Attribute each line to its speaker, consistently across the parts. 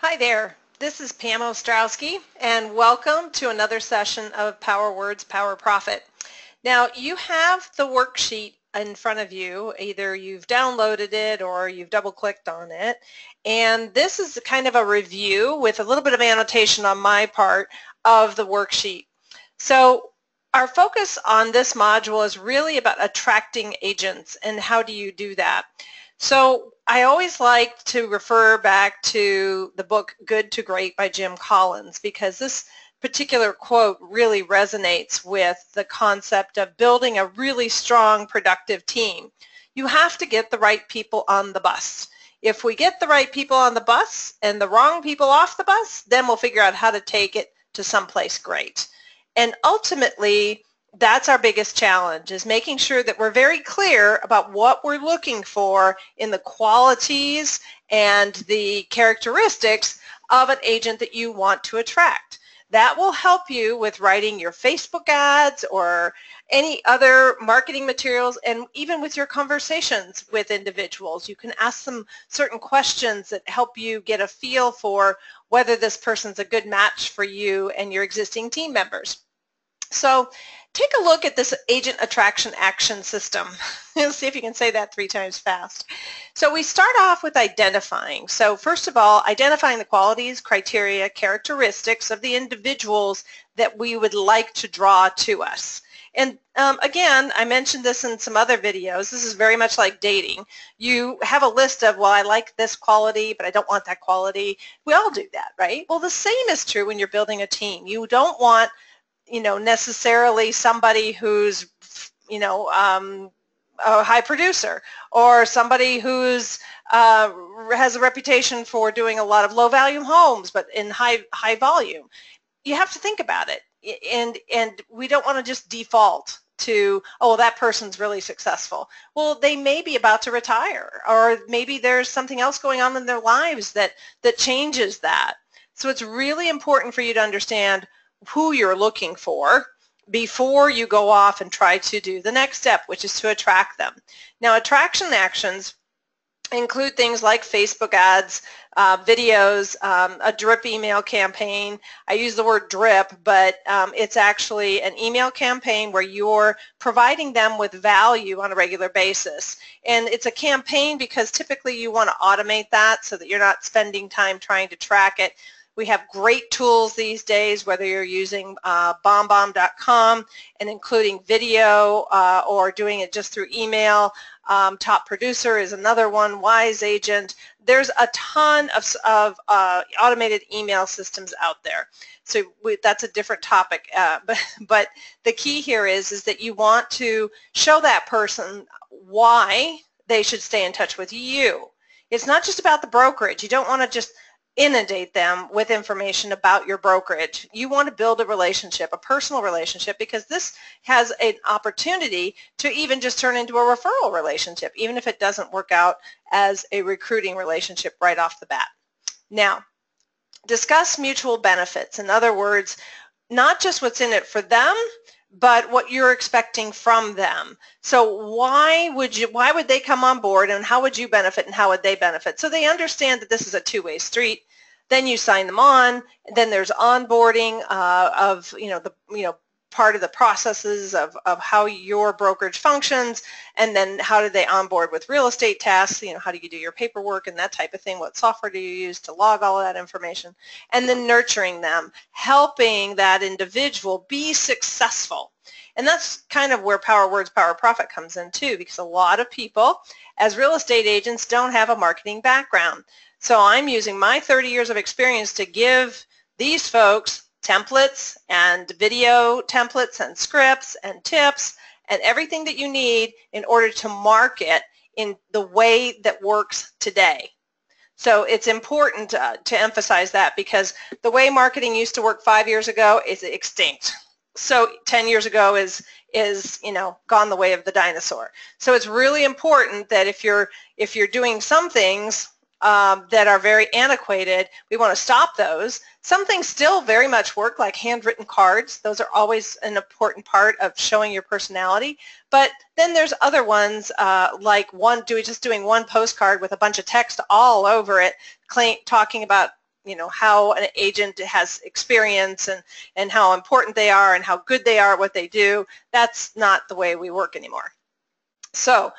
Speaker 1: Hi there. This is Pam Ostrowski, and welcome to another session of Power Words, Power Profit. Now, you have the worksheet in front of you. Either you've downloaded it or you've double-clicked on it. And this is kind of a review with a little bit of annotation on my part of the worksheet. So our focus on this module is really about attracting agents and how do you do that. So I always like to refer back to the book Good to Great by Jim Collins because this particular quote really resonates with the concept of building a really strong, productive team. You have to get the right people on the bus. If we get the right people on the bus and the wrong people off the bus, then we'll figure out how to take it to someplace great. And ultimately, that's our biggest challenge is making sure that we're very clear about what we're looking for in the qualities and the characteristics of an agent that you want to attract. That will help you with writing your Facebook ads or any other marketing materials and even with your conversations with individuals. You can ask them certain questions that help you get a feel for whether this person's a good match for you and your existing team members. So take a look at this agent attraction action system. see if you can say that three times fast. So we start off with identifying. So first of all, identifying the qualities, criteria, characteristics of the individuals that we would like to draw to us. And um, again, I mentioned this in some other videos. This is very much like dating. You have a list of, well, I like this quality, but I don't want that quality. We all do that, right? Well, the same is true when you're building a team. You don't want you know, necessarily somebody who's, you know, um, a high producer or somebody who's uh, has a reputation for doing a lot of low volume homes but in high high volume. You have to think about it. And and we don't want to just default to oh that person's really successful. Well they may be about to retire or maybe there's something else going on in their lives that that changes that. So it's really important for you to understand who you're looking for before you go off and try to do the next step, which is to attract them. Now, attraction actions include things like Facebook ads, uh, videos, um, a drip email campaign. I use the word drip, but um, it's actually an email campaign where you're providing them with value on a regular basis. And it's a campaign because typically you want to automate that so that you're not spending time trying to track it. We have great tools these days, whether you're using uh, BombBomb.com and including video uh, or doing it just through email. Um, Top Producer is another one, Wise Agent. There's a ton of, of uh, automated email systems out there. So we, that's a different topic. Uh, but, but the key here is, is that you want to show that person why they should stay in touch with you. It's not just about the brokerage. You don't want to just inundate them with information about your brokerage. You want to build a relationship, a personal relationship, because this has an opportunity to even just turn into a referral relationship, even if it doesn't work out as a recruiting relationship right off the bat. Now, discuss mutual benefits. In other words, not just what's in it for them, but what you're expecting from them. So why would you why would they come on board and how would you benefit and how would they benefit? So they understand that this is a two-way street. Then you sign them on. Then there's onboarding uh, of you know the you know part of the processes of, of how your brokerage functions and then how do they onboard with real estate tasks, you know, how do you do your paperwork and that type of thing, what software do you use to log all of that information, and then nurturing them, helping that individual be successful. And that's kind of where Power Words, Power Profit comes in too, because a lot of people as real estate agents don't have a marketing background. So I'm using my 30 years of experience to give these folks templates and video templates and scripts and tips and everything that you need in order to market in the way that works today. So it's important uh, to emphasize that because the way marketing used to work five years ago is extinct. So 10 years ago is is you know gone the way of the dinosaur. So it's really important that if you're if you're doing some things um, that are very antiquated, we want to stop those. Some things still very much work, like handwritten cards. Those are always an important part of showing your personality. But then there's other ones, uh, like one, do just doing one postcard with a bunch of text all over it, talking about you know, how an agent has experience and, and how important they are and how good they are at what they do. That's not the way we work anymore. So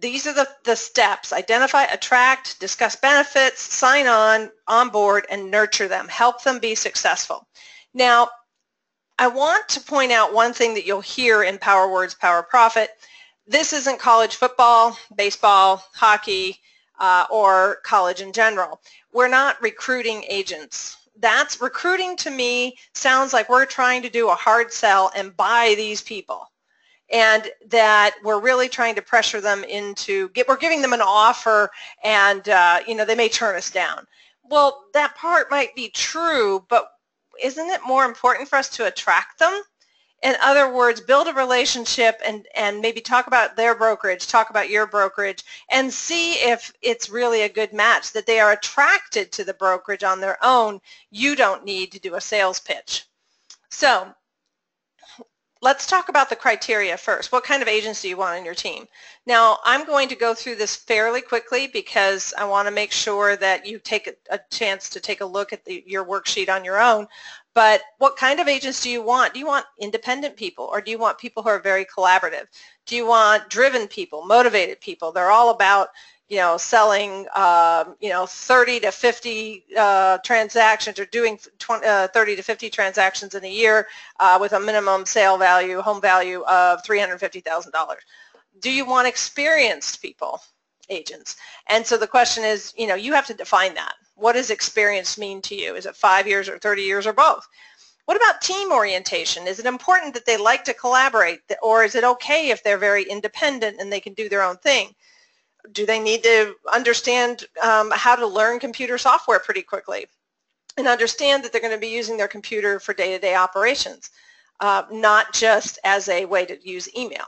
Speaker 1: these are the, the steps. Identify, attract, discuss benefits, sign on, onboard, and nurture them. Help them be successful. Now, I want to point out one thing that you'll hear in Power Words, Power Profit. This isn't college football, baseball, hockey, uh, or college in general. We're not recruiting agents. That's recruiting to me sounds like we're trying to do a hard sell and buy these people and that we're really trying to pressure them into get we're giving them an offer and uh, you know they may turn us down. Well that part might be true but isn't it more important for us to attract them? In other words build a relationship and and maybe talk about their brokerage talk about your brokerage and see if it's really a good match that they are attracted to the brokerage on their own. You don't need to do a sales pitch. So let's talk about the criteria first. What kind of agents do you want on your team? Now, I'm going to go through this fairly quickly because I want to make sure that you take a, chance to take a look at the, your worksheet on your own. But what kind of agents do you want? Do you want independent people or do you want people who are very collaborative? Do you want driven people, motivated people? They're all about you know, selling, um, you know, 30 to 50 uh, transactions or doing 20, uh, 30 to 50 transactions in a year uh, with a minimum sale value, home value of $350,000. Do you want experienced people, agents? And so the question is, you know, you have to define that. What does experience mean to you? Is it five years or 30 years or both? What about team orientation? Is it important that they like to collaborate or is it okay if they're very independent and they can do their own thing? Do they need to understand um, how to learn computer software pretty quickly and understand that they're going to be using their computer for day-to-day operations, uh, not just as a way to use email.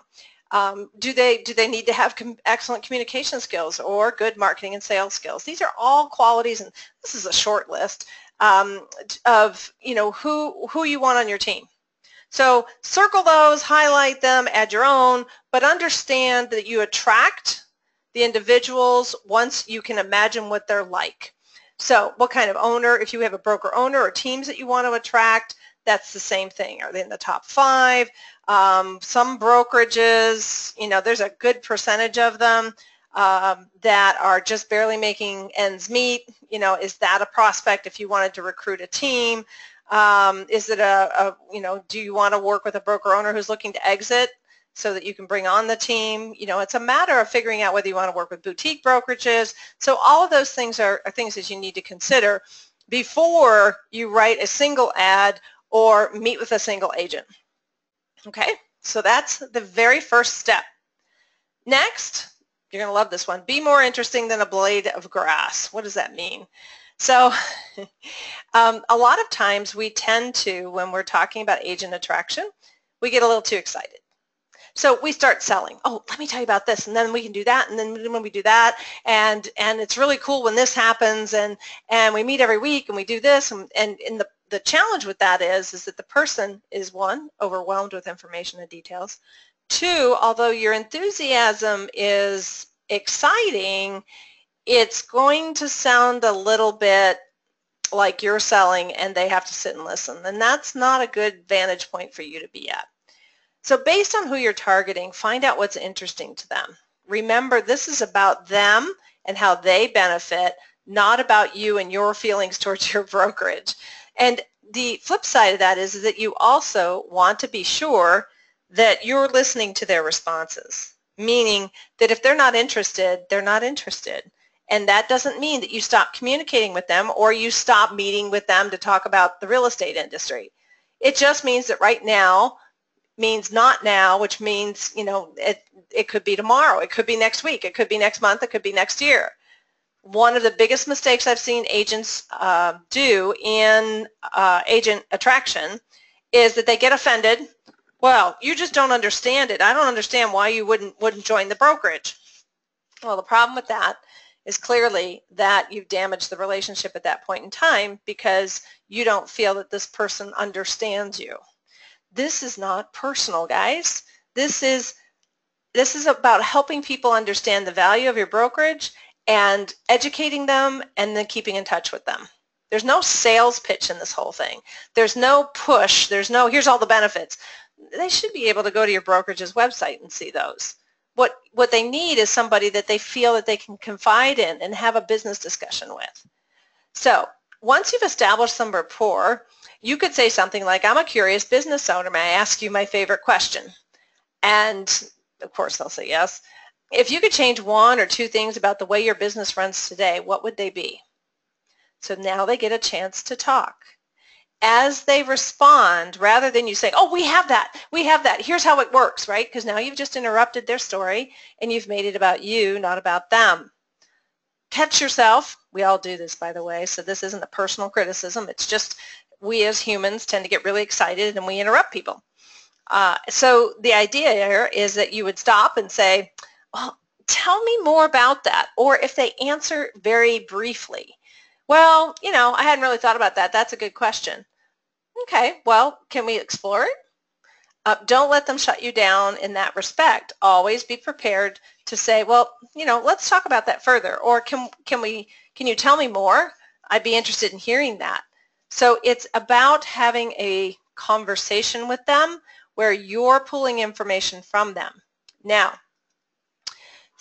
Speaker 1: Um, do they do they need to have com excellent communication skills or good marketing and sales skills? These are all qualities, and this is a short list um, of you know who who you want on your team. So circle those, highlight them, add your own, but understand that you attract the individuals once you can imagine what they're like. So what kind of owner, if you have a broker owner or teams that you want to attract, that's the same thing. Are they in the top five? Um, some brokerages, you know, there's a good percentage of them um, that are just barely making ends meet. You know, is that a prospect if you wanted to recruit a team? Um, is it a, a, you know, do you want to work with a broker owner who's looking to exit? So that you can bring on the team. You know, it's a matter of figuring out whether you want to work with boutique brokerages. So all of those things are, are things that you need to consider before you write a single ad or meet with a single agent. Okay, so that's the very first step. Next, you're going to love this one. Be more interesting than a blade of grass. What does that mean? So um, a lot of times we tend to, when we're talking about agent attraction, we get a little too excited. So we start selling. Oh, let me tell you about this, and then we can do that, and then when we do that, and and it's really cool when this happens, and and we meet every week, and we do this, and and, and the the challenge with that is is that the person is one overwhelmed with information and details. Two, although your enthusiasm is exciting, it's going to sound a little bit like you're selling and they have to sit and listen. And that's not a good vantage point for you to be at. So based on who you're targeting, find out what's interesting to them. Remember, this is about them and how they benefit, not about you and your feelings towards your brokerage. And the flip side of that is that you also want to be sure that you're listening to their responses, meaning that if they're not interested, they're not interested. And that doesn't mean that you stop communicating with them or you stop meeting with them to talk about the real estate industry. It just means that right now means not now, which means, you know, it, it could be tomorrow, it could be next week, it could be next month, it could be next year. One of the biggest mistakes I've seen agents uh, do in uh, agent attraction is that they get offended. Well, you just don't understand it. I don't understand why you wouldn't wouldn't join the brokerage. Well, the problem with that is clearly that you've damaged the relationship at that point in time because you don't feel that this person understands you this is not personal, guys. This is this is about helping people understand the value of your brokerage and educating them and then keeping in touch with them. There's no sales pitch in this whole thing. There's no push. There's no, here's all the benefits. They should be able to go to your brokerage's website and see those. What, what they need is somebody that they feel that they can confide in and have a business discussion with. So once you've established some rapport, you could say something like, I'm a curious business owner. May I ask you my favorite question? And of course they'll say yes. If you could change one or two things about the way your business runs today, what would they be? So now they get a chance to talk. As they respond, rather than you say, oh, we have that, we have that, here's how it works, right? Because now you've just interrupted their story and you've made it about you, not about them. Catch yourself. We all do this, by the way, so this isn't a personal criticism. It's just we as humans tend to get really excited and we interrupt people. Uh, so the idea here is that you would stop and say, well, tell me more about that. Or if they answer very briefly, well, you know, I hadn't really thought about that. That's a good question. Okay, well, can we explore it? Uh, don't let them shut you down in that respect. Always be prepared to say, well, you know, let's talk about that further. Or can, can, we, can you tell me more? I'd be interested in hearing that. So it's about having a conversation with them where you're pulling information from them. Now,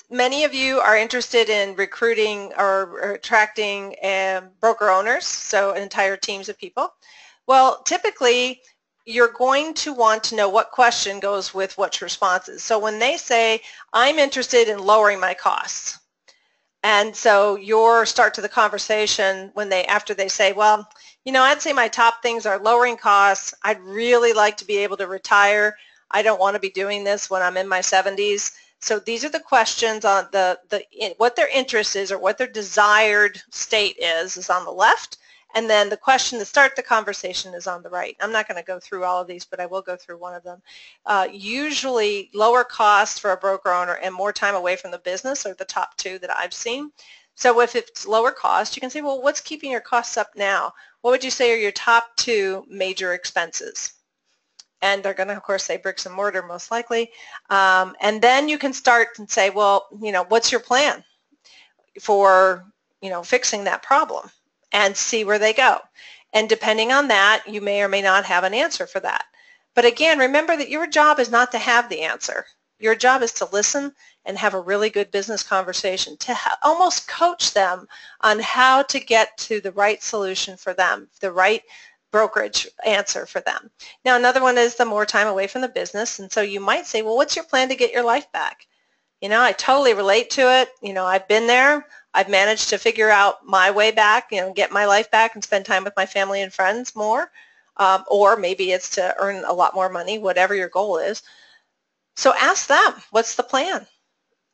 Speaker 1: many of you are interested in recruiting or, attracting um, broker owners, so entire teams of people. Well, typically, you're going to want to know what question goes with which responses. So when they say, I'm interested in lowering my costs, and so your start to the conversation when they after they say, well, you know, I'd say my top things are lowering costs. I'd really like to be able to retire. I don't want to be doing this when I'm in my 70s. So these are the questions on the, the what their interest is or what their desired state is is on the left. And then the question to start the conversation is on the right. I'm not going to go through all of these, but I will go through one of them. Uh, usually lower cost for a broker owner and more time away from the business are the top two that I've seen. So if it's lower cost, you can say, well, what's keeping your costs up now? What would you say are your top two major expenses? and they're going to, of course, say bricks and mortar most likely. Um, and then you can start and say, well, you know, what's your plan for, you know, fixing that problem and see where they go. And depending on that, you may or may not have an answer for that. But again, remember that your job is not to have the answer. Your job is to listen and have a really good business conversation, to almost coach them on how to get to the right solution for them, the right brokerage answer for them. Now another one is the more time away from the business and so you might say, well what's your plan to get your life back? You know, I totally relate to it. You know, I've been there. I've managed to figure out my way back, you know, get my life back and spend time with my family and friends more. Um, or maybe it's to earn a lot more money, whatever your goal is. So ask them, what's the plan?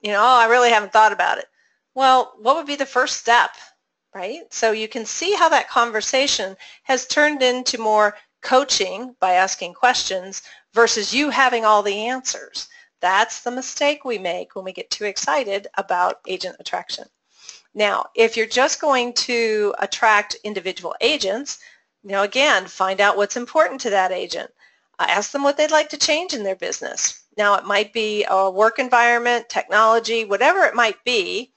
Speaker 1: You know, oh, I really haven't thought about it. Well, what would be the first step? right? So you can see how that conversation has turned into more coaching by asking questions versus you having all the answers. That's the mistake we make when we get too excited about agent attraction. Now, if you're just going to attract individual agents, you know, again, find out what's important to that agent. Uh, ask them what they'd like to change in their business. Now, it might be a work environment, technology, whatever it might be,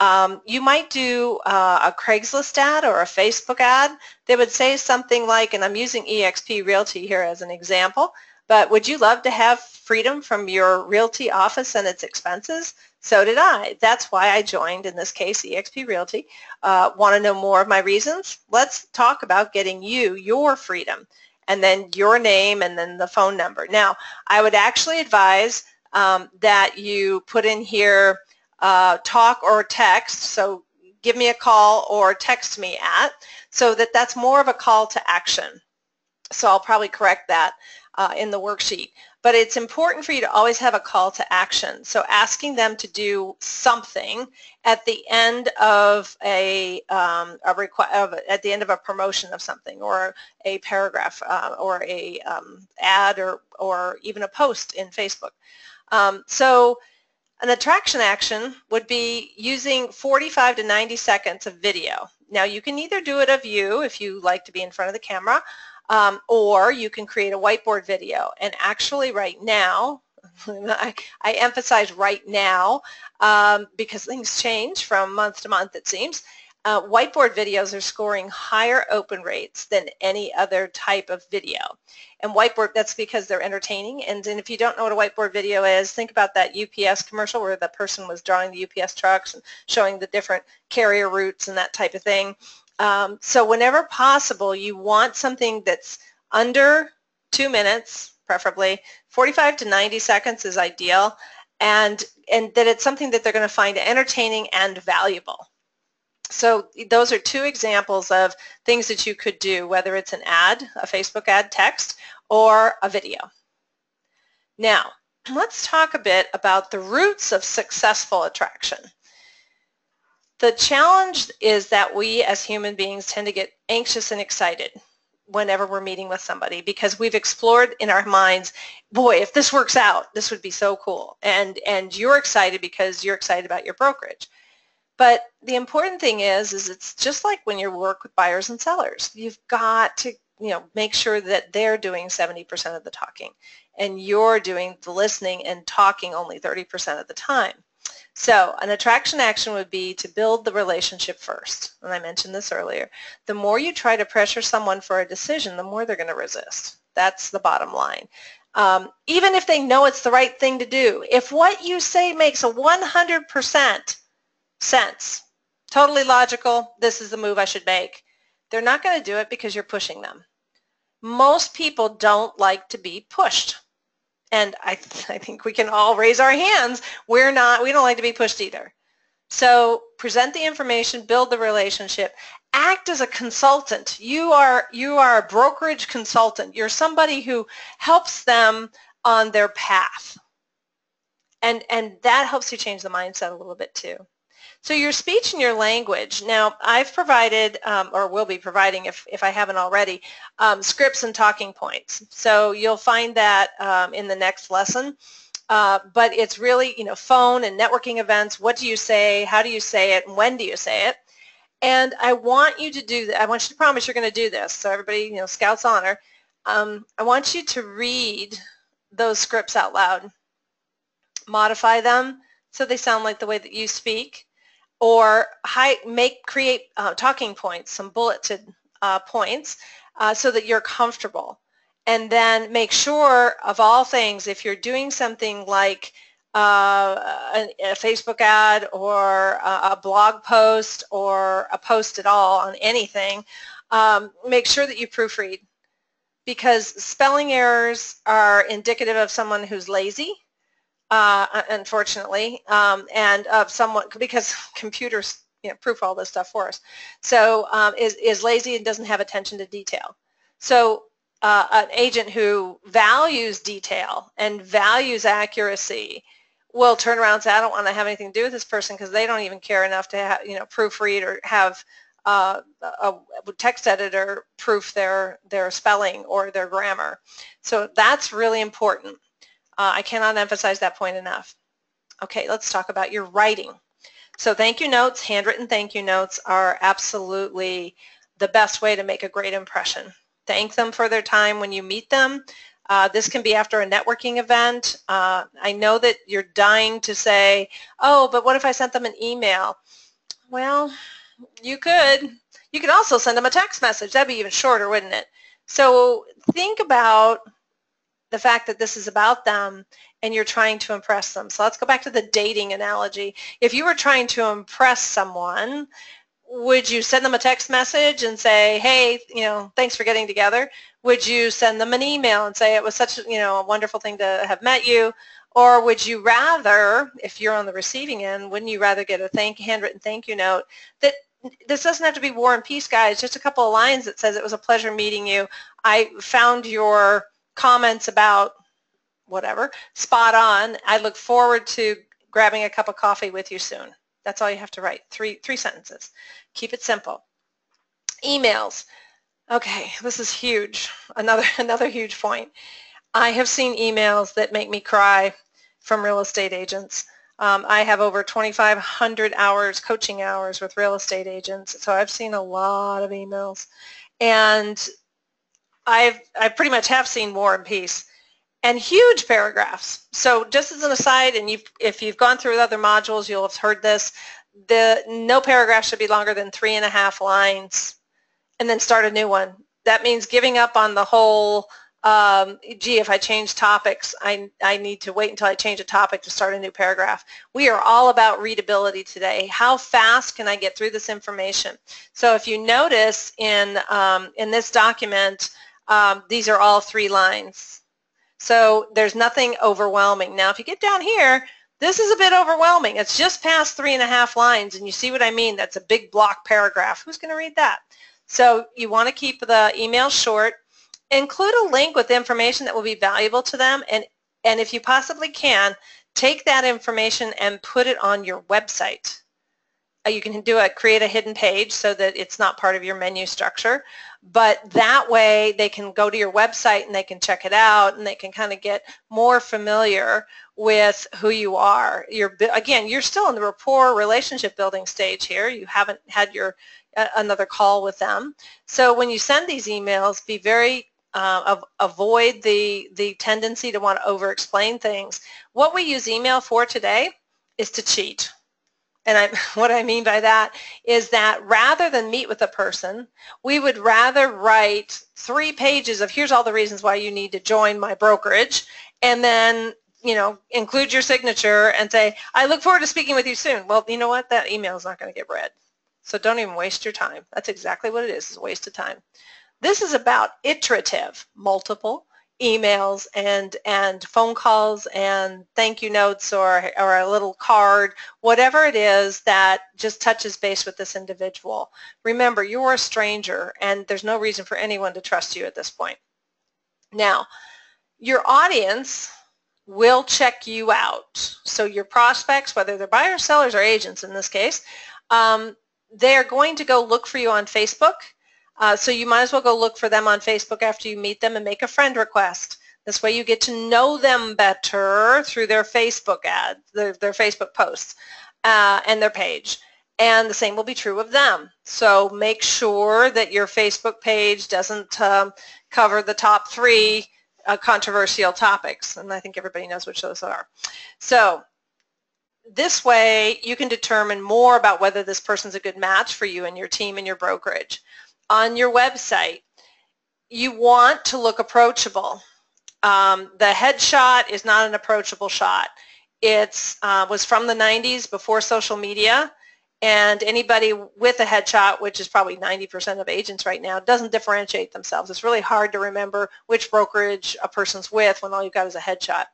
Speaker 1: um, you might do uh, a Craigslist ad or a Facebook ad They would say something like, and I'm using eXp Realty here as an example, but would you love to have freedom from your realty office and its expenses? So did I. That's why I joined, in this case, eXp Realty. Uh, Want to know more of my reasons? Let's talk about getting you your freedom and then your name and then the phone number. Now, I would actually advise um, that you put in here uh, talk or text, so give me a call or text me at, so that that's more of a call to action. So I'll probably correct that uh, in the worksheet. But it's important for you to always have a call to action. So asking them to do something at the end of a, um, a of, at the end of a promotion of something or a paragraph uh, or a um, ad or, or even a post in Facebook. Um, so an attraction action would be using 45 to 90 seconds of video. Now you can either do it of you if you like to be in front of the camera um, or you can create a whiteboard video and actually right now I, I, emphasize right now um, because things change from month to month it seems uh, whiteboard videos are scoring higher open rates than any other type of video. And whiteboard, that's because they're entertaining. And, and if you don't know what a whiteboard video is, think about that UPS commercial where the person was drawing the UPS trucks and showing the different carrier routes and that type of thing. Um, so whenever possible, you want something that's under two minutes, preferably. 45 to 90 seconds is ideal. And, and that it's something that they're going to find entertaining and valuable. So those are two examples of things that you could do, whether it's an ad, a Facebook ad text, or a video. Now, let's talk a bit about the roots of successful attraction. The challenge is that we as human beings tend to get anxious and excited whenever we're meeting with somebody because we've explored in our minds, boy, if this works out, this would be so cool. And, and you're excited because you're excited about your brokerage. But the important thing is, is it's just like when you work with buyers and sellers. You've got to, you know, make sure that they're doing 70% of the talking and you're doing the listening and talking only 30% of the time. So an attraction action would be to build the relationship first. And I mentioned this earlier. The more you try to pressure someone for a decision, the more they're going to resist. That's the bottom line. Um, even if they know it's the right thing to do, if what you say makes a 100% sense. Totally logical. This is the move I should make. They're not going to do it because you're pushing them. Most people don't like to be pushed. And I, I think we can all raise our hands. We're not, we don't like to be pushed either. So present the information, build the relationship, act as a consultant. You are, you are a brokerage consultant. You're somebody who helps them on their path. And, and that helps you change the mindset a little bit too. So your speech and your language. Now, I've provided, um, or will be providing if, if I haven't already, um, scripts and talking points. So you'll find that um, in the next lesson. Uh, but it's really, you know, phone and networking events. What do you say? How do you say it? And when do you say it? And I want you to do that. I want you to promise you're going to do this. So everybody, you know, Scouts Honor. Um, I want you to read those scripts out loud. Modify them so they sound like the way that you speak or high, make create uh, talking points, some bulleted uh, points, uh, so that you're comfortable. And then make sure, of all things, if you're doing something like uh, a, a, Facebook ad or a, a, blog post or a post at all on anything, um, make sure that you proofread because spelling errors are indicative of someone who's lazy uh, unfortunately, um, and of someone because computers you know, proof all this stuff for us. So um, is, is lazy and doesn't have attention to detail. So uh, an agent who values detail and values accuracy will turn around and say, I don't want to have anything to do with this person because they don't even care enough to have, you know, proofread or have uh, a text editor proof their, their spelling or their grammar. So that's really important. Uh, I cannot emphasize that point enough. Okay, let's talk about your writing. So thank you notes, handwritten thank you notes are absolutely the best way to make a great impression. Thank them for their time when you meet them. Uh, this can be after a networking event. Uh, I know that you're dying to say, oh, but what if I sent them an email? Well, you could. You could also send them a text message. That'd be even shorter, wouldn't it? So think about the fact that this is about them and you're trying to impress them. So let's go back to the dating analogy. If you were trying to impress someone, would you send them a text message and say, hey, you know, thanks for getting together? Would you send them an email and say it was such, you know, a wonderful thing to have met you? Or would you rather, if you're on the receiving end, wouldn't you rather get a thank handwritten thank you note that this doesn't have to be war and peace, guys, just a couple of lines that says it was a pleasure meeting you. I found your comments about whatever, spot on. I look forward to grabbing a cup of coffee with you soon. That's all you have to write, three, three sentences. Keep it simple. Emails. Okay, this is huge. Another, another huge point. I have seen emails that make me cry from real estate agents. Um, I have over 2,500 hours, coaching hours with real estate agents, so I've seen a lot of emails. And I've I pretty much have seen War and Peace and huge paragraphs. So just as an aside, and you've, if you've gone through other modules, you'll have heard this, the no paragraph should be longer than three and a half lines and then start a new one. That means giving up on the whole um, gee, if I change topics, I, I need to wait until I change a topic to start a new paragraph. We are all about readability today. How fast can I get through this information? So if you notice in, um, in this document, um, these are all three lines. So there's nothing overwhelming. Now if you get down here, this is a bit overwhelming. It's just past three and a half lines, and you see what I mean? That's a big block paragraph. Who's going to read that? So you want to keep the email short include a link with information that will be valuable to them and, and if you possibly can, take that information and put it on your website. Uh, you can do a create a hidden page so that it's not part of your menu structure, but that way they can go to your website and they can check it out and they can kind of get more familiar with who you are. You're again, you're still in the rapport relationship building stage here. You haven't had your uh, another call with them. So when you send these emails, be very uh, avoid the, the tendency to want to over-explain things. What we use email for today is to cheat. And I, what I mean by that is that rather than meet with a person, we would rather write three pages of here's all the reasons why you need to join my brokerage, and then you know include your signature and say I look forward to speaking with you soon. Well, you know what? That email is not going to get read. So don't even waste your time. That's exactly what it is, is a waste of time. This is about iterative, multiple emails and, and phone calls and thank you notes or, or a little card, whatever it is that just touches base with this individual. Remember, you're a stranger and there's no reason for anyone to trust you at this point. Now, your audience will check you out. So your prospects, whether they're buyers, sellers, or agents in this case, um, they're going to go look for you on Facebook uh, so you might as well go look for them on Facebook after you meet them and make a friend request. This way you get to know them better through their Facebook ads, their, their Facebook posts, uh, and their page. And the same will be true of them. So make sure that your Facebook page doesn't um, cover the top three uh, controversial topics. And I think everybody knows which those are. So this way you can determine more about whether this person's a good match for you and your team and your brokerage on your website, you want to look approachable. Um, the headshot is not an approachable shot. It uh, was from the 90s before social media and anybody with a headshot, which is probably 90% of agents right now, doesn't differentiate themselves. It's really hard to remember which brokerage a person's with when all you've got is a headshot.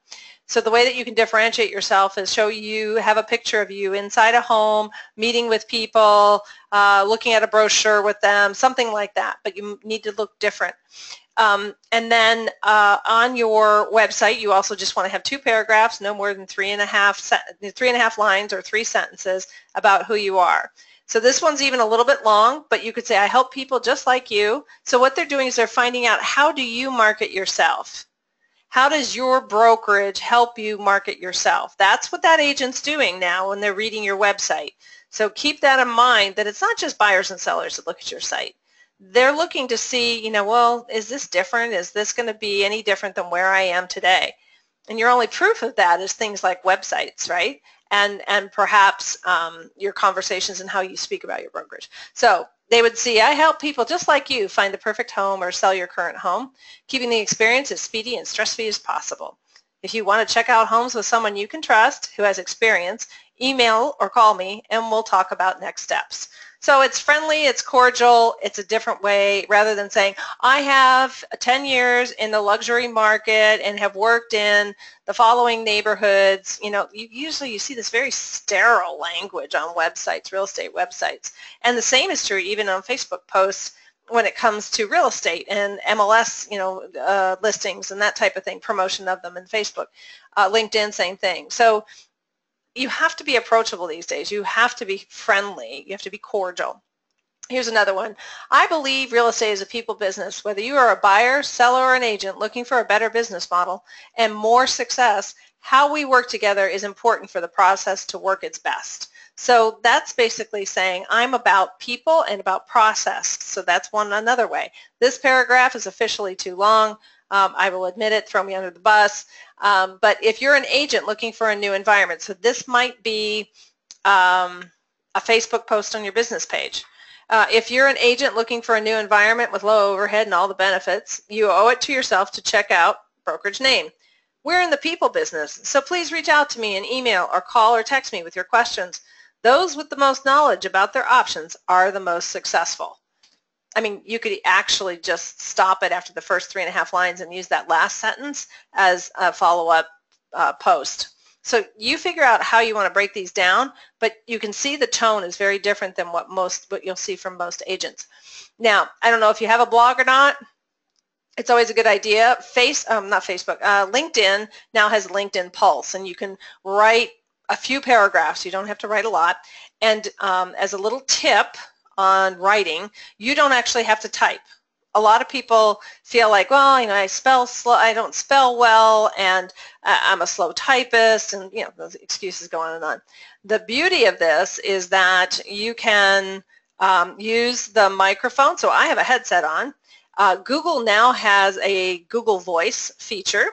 Speaker 1: So the way that you can differentiate yourself is show you have a picture of you inside a home, meeting with people, uh, looking at a brochure with them, something like that, but you need to look different. Um, and then uh, on your website, you also just want to have two paragraphs, no more than three and a half three and a half lines or three sentences about who you are. So this one's even a little bit long, but you could say, I help people just like you. So what they're doing is they're finding out how do you market yourself? How does your brokerage help you market yourself? That's what that agent's doing now when they're reading your website. So keep that in mind that it's not just buyers and sellers that look at your site. They're looking to see, you know, well, is this different? Is this going to be any different than where I am today? And your only proof of that is things like websites, right? And, and perhaps um, your conversations and how you speak about your brokerage. So they would see, I help people just like you find the perfect home or sell your current home, keeping the experience as speedy and stress-free as possible. If you want to check out homes with someone you can trust who has experience, email or call me and we'll talk about next steps. So it's friendly, it's cordial, it's a different way rather than saying, I have 10 years in the luxury market and have worked in the following neighborhoods. You know, you, usually you see this very sterile language on websites, real estate websites. And the same is true even on Facebook posts when it comes to real estate and MLS, you know, uh, listings and that type of thing, promotion of them in Facebook. Uh, LinkedIn, same thing. So you have to be approachable these days. You have to be friendly. You have to be cordial. Here's another one. I believe real estate is a people business. Whether you are a buyer, seller, or an agent looking for a better business model and more success, how we work together is important for the process to work its best. So that's basically saying I'm about people and about process. So that's one another way. This paragraph is officially too long. Um, I will admit it, throw me under the bus. Um, but if you're an agent looking for a new environment, so this might be um, a Facebook post on your business page. Uh, if you're an agent looking for a new environment with low overhead and all the benefits, you owe it to yourself to check out brokerage name. We're in the people business, so please reach out to me in email or call or text me with your questions. Those with the most knowledge about their options are the most successful. I mean, you could actually just stop it after the first three and a half lines and use that last sentence as a follow-up uh, post. So you figure out how you want to break these down, but you can see the tone is very different than what most what you'll see from most agents. Now, I don't know if you have a blog or not. It's always a good idea. Face, um, not Facebook, uh, LinkedIn now has LinkedIn Pulse, and you can write a few paragraphs. You don't have to write a lot. And um, as a little tip on writing, you don't actually have to type a lot of people feel like, well, you know, I spell slow, I don't spell well, and I'm a slow typist, and you know, those excuses go on and on. The beauty of this is that you can um, use the microphone. So I have a headset on. Uh, Google now has a Google Voice feature,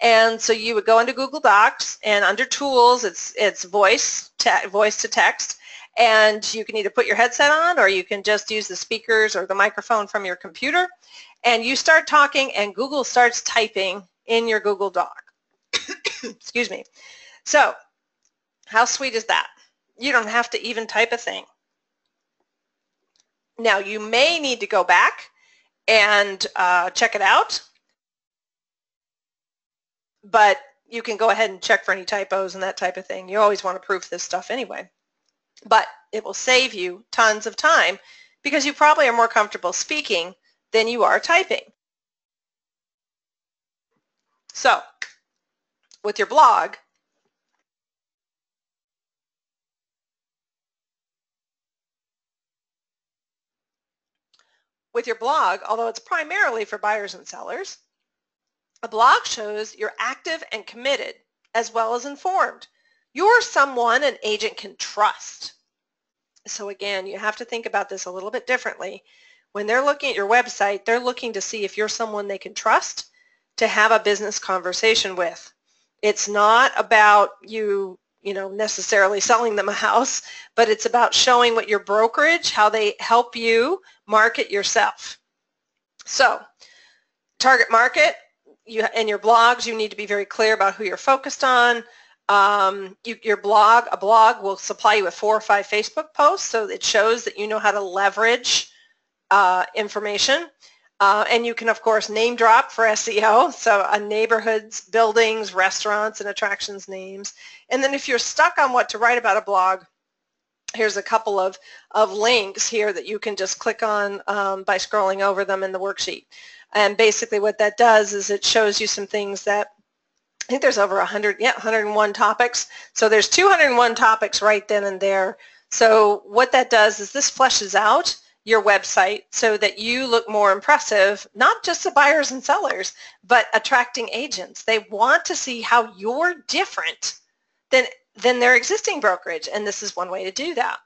Speaker 1: and so you would go into Google Docs, and under Tools, it's it's voice voice to text, and you can either put your headset on or you can just use the speakers or the microphone from your computer and you start talking and Google starts typing in your Google Doc. Excuse me. So how sweet is that? You don't have to even type a thing. Now you may need to go back and uh, check it out, but you can go ahead and check for any typos and that type of thing. You always want to proof this stuff anyway but it will save you tons of time because you probably are more comfortable speaking than you are typing. So with your blog, with your blog, although it's primarily for buyers and sellers, a blog shows you're active and committed as well as informed. You're someone an agent can trust. So again, you have to think about this a little bit differently. When they're looking at your website, they're looking to see if you're someone they can trust to have a business conversation with. It's not about you, you know, necessarily selling them a house, but it's about showing what your brokerage, how they help you market yourself. So, target market, you in your blogs, you need to be very clear about who you're focused on, um, you, your blog, a blog will supply you with four or five Facebook posts, so it shows that you know how to leverage uh, information. Uh, and you can, of course, name drop for SEO, so uh, neighborhoods, buildings, restaurants, and attractions names. And then if you're stuck on what to write about a blog, here's a couple of, of links here that you can just click on um, by scrolling over them in the worksheet. And basically what that does is it shows you some things that I think there's over 100, yeah, 101 topics. So there's 201 topics right then and there. So what that does is this fleshes out your website so that you look more impressive, not just to buyers and sellers, but attracting agents. They want to see how you're different than, than their existing brokerage, and this is one way to do that.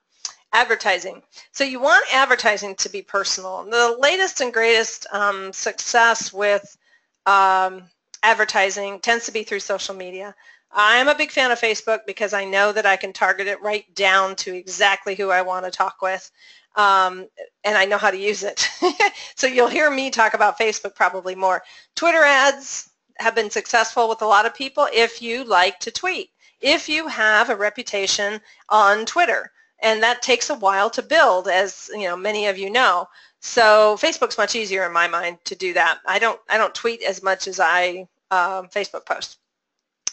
Speaker 1: Advertising. So you want advertising to be personal. The latest and greatest um, success with um, advertising tends to be through social media. I'm a big fan of Facebook because I know that I can target it right down to exactly who I want to talk with. Um, and I know how to use it. so you'll hear me talk about Facebook probably more. Twitter ads have been successful with a lot of people if you like to tweet, if you have a reputation on Twitter. And that takes a while to build, as you know, many of you know. So Facebook's much easier in my mind to do that. I don't I don't tweet as much as I um, Facebook post.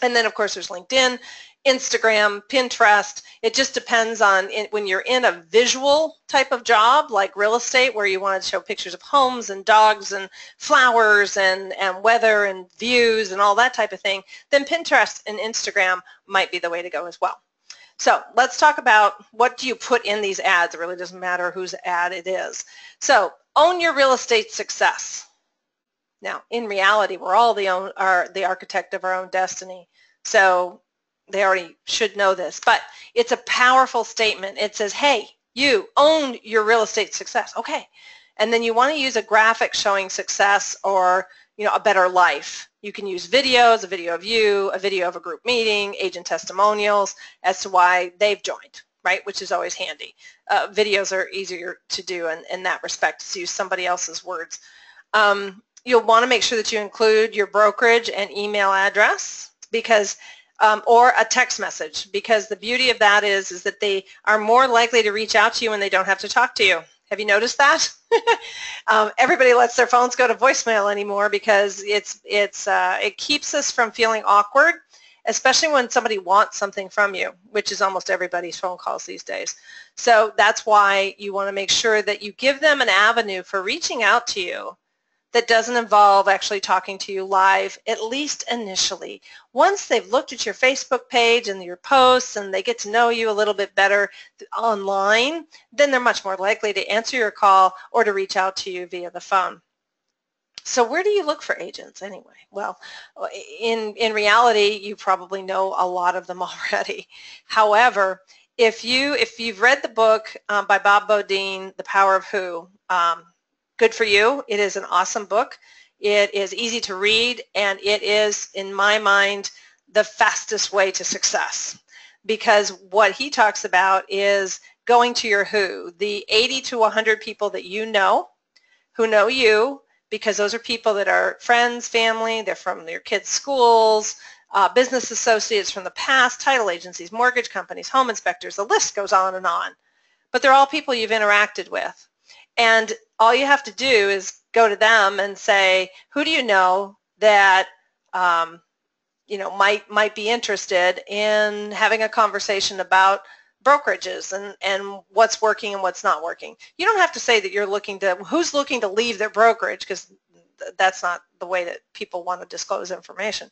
Speaker 1: And then of course there's LinkedIn, Instagram, Pinterest. It just depends on in, when you're in a visual type of job like real estate where you want to show pictures of homes and dogs and flowers and, and weather and views and all that type of thing, then Pinterest and Instagram might be the way to go as well. So let's talk about what do you put in these ads. It really doesn't matter whose ad it is. So own your real estate success. Now, in reality, we're all the, own, are the architect of our own destiny. So they already should know this. But it's a powerful statement. It says, hey, you own your real estate success. Okay. And then you want to use a graphic showing success or you know, a better life. You can use videos, a video of you, a video of a group meeting, agent testimonials as to why they've joined. right, which is always handy. Uh, videos are easier to do in, in that respect, to use somebody else's words. Um, you'll want to make sure that you include your brokerage and email address because um, or a text message because the beauty of that is is that they are more likely to reach out to you when they don't have to talk to you. Have you noticed that? um, everybody lets their phones go to voicemail anymore because it's it's uh, it keeps us from feeling awkward, especially when somebody wants something from you, which is almost everybody's phone calls these days. So that's why you want to make sure that you give them an avenue for reaching out to you that doesn't involve actually talking to you live, at least initially. Once they've looked at your Facebook page and your posts and they get to know you a little bit better online, then they're much more likely to answer your call or to reach out to you via the phone. So where do you look for agents anyway? Well, in, in reality, you probably know a lot of them already. However, if you if you've read the book um, by Bob Beaudine, The Power of Who, um, good for you. It is an awesome book. It is easy to read and it is, in my mind, the fastest way to success because what he talks about is going to your who, the 80 to 100 people that you know who know you because those are people that are friends, family, they're from your kids' schools, uh, business associates from the past, title agencies, mortgage companies, home inspectors, the list goes on and on. But they're all people you've interacted with. And all you have to do is go to them and say, who do you know that um, you know might might be interested in having a conversation about brokerages and, and what's working and what's not working. You don't have to say that you're looking to, who's looking to leave their brokerage because that's not the way that people want to disclose information.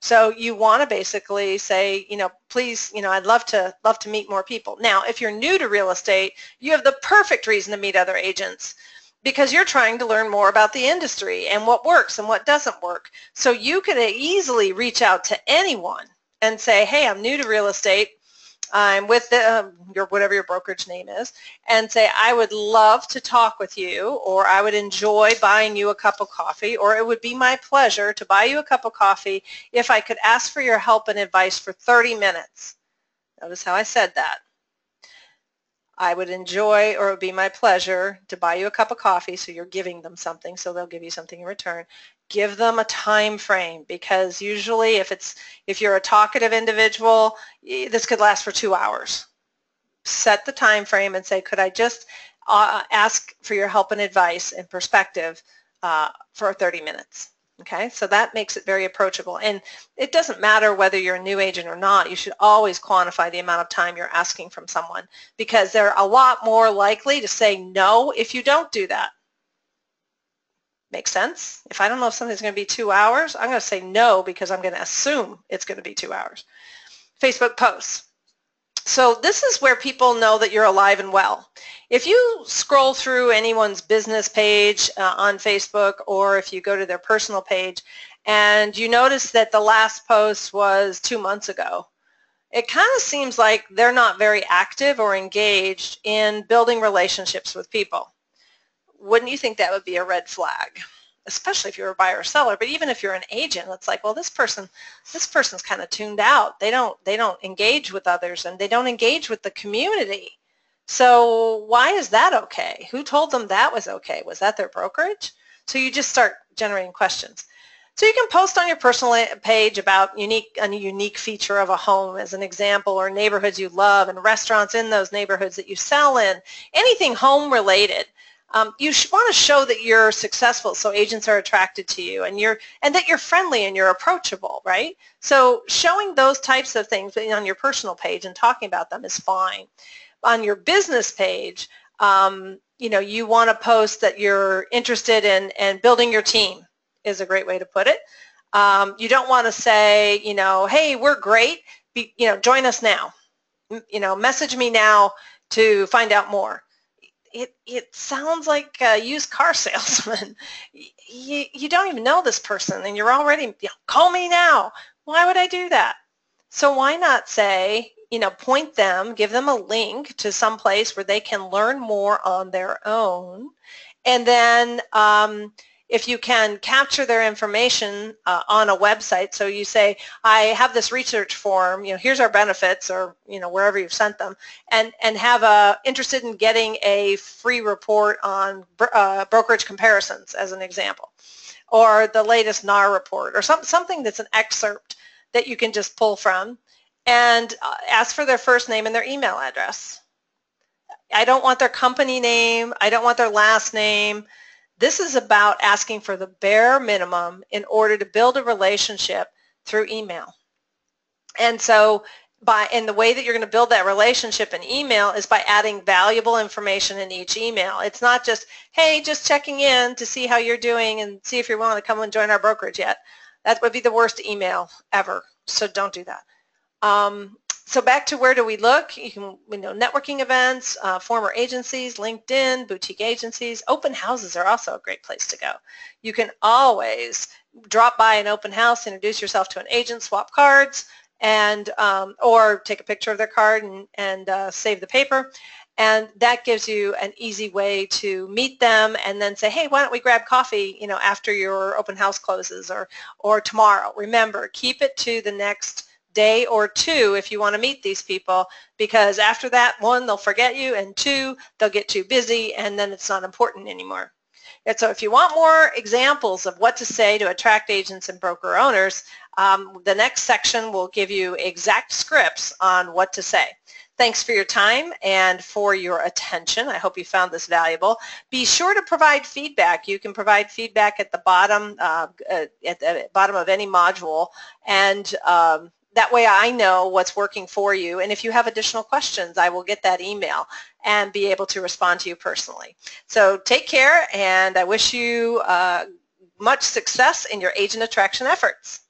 Speaker 1: So you want to basically say, you know, please, you know, I'd love to love to meet more people. Now, if you're new to real estate, you have the perfect reason to meet other agents because you're trying to learn more about the industry and what works and what doesn't work. So you could easily reach out to anyone and say, hey, I'm new to real estate. I'm with the, uh, your whatever your brokerage name is, and say I would love to talk with you, or I would enjoy buying you a cup of coffee, or it would be my pleasure to buy you a cup of coffee if I could ask for your help and advice for 30 minutes. Notice how I said that. I would enjoy or it would be my pleasure to buy you a cup of coffee so you're giving them something so they'll give you something in return give them a time frame because usually if it's if you're a talkative individual this could last for two hours set the time frame and say could I just uh, ask for your help and advice and perspective uh, for 30 minutes Okay, so that makes it very approachable. And it doesn't matter whether you're a new agent or not. You should always quantify the amount of time you're asking from someone because they're a lot more likely to say no if you don't do that. Make sense? If I don't know if something's going to be two hours, I'm going to say no because I'm going to assume it's going to be two hours. Facebook posts. So this is where people know that you're alive and well. If you scroll through anyone's business page uh, on Facebook or if you go to their personal page and you notice that the last post was two months ago, it kind of seems like they're not very active or engaged in building relationships with people. Wouldn't you think that would be a red flag? especially if you're a buyer or seller, but even if you're an agent, it's like, well, this person, this person's kind of tuned out. They don't, they don't engage with others and they don't engage with the community. So why is that okay? Who told them that was okay? Was that their brokerage? So you just start generating questions. So you can post on your personal page about unique, a unique feature of a home as an example or neighborhoods you love and restaurants in those neighborhoods that you sell in, anything home related um, you want to show that you're successful so agents are attracted to you and you're and that you're friendly and you're approachable right? So showing those types of things on your personal page and talking about them is fine. On your business page um, you know you want to post that you're interested in and building your team is a great way to put it. Um, you don't want to say you know hey we're great. Be, you know join us now. You know message me now to find out more it, it sounds like a used car salesman. you, you don't even know this person and you're already, you know, call me now. Why would I do that? So why not say, you know, point them, give them a link to some place where they can learn more on their own. And then um, if you can capture their information uh, on a website, so you say, I have this research form, you know, here's our benefits or, you know, wherever you've sent them, and, and have a, interested in getting a free report on uh, brokerage comparisons as an example, or the latest NAR report, or some, something that's an excerpt that you can just pull from, and uh, ask for their first name and their email address. I don't want their company name, I don't want their last name, this is about asking for the bare minimum in order to build a relationship through email. And so by and the way that you're going to build that relationship in email is by adding valuable information in each email. It's not just, hey, just checking in to see how you're doing and see if you're willing to come and join our brokerage yet. That would be the worst email ever. So don't do that. Um, so back to where do we look? You can, you know, networking events, uh, former agencies, LinkedIn, boutique agencies. Open houses are also a great place to go. You can always drop by an open house, introduce yourself to an agent, swap cards, and um, or take a picture of their card and, and uh, save the paper. And that gives you an easy way to meet them and then say, hey, why don't we grab coffee, you know, after your open house closes or, or tomorrow. Remember, keep it to the next day or two if you want to meet these people because after that, one, they'll forget you, and two, they'll get too busy, and then it's not important anymore. And so if you want more examples of what to say to attract agents and broker owners, um, the next section will give you exact scripts on what to say. Thanks for your time and for your attention. I hope you found this valuable. Be sure to provide feedback. You can provide feedback at the bottom uh, at the bottom of any module, and um, that way I know what's working for you. And if you have additional questions, I will get that email and be able to respond to you personally. So take care, and I wish you uh, much success in your agent attraction efforts.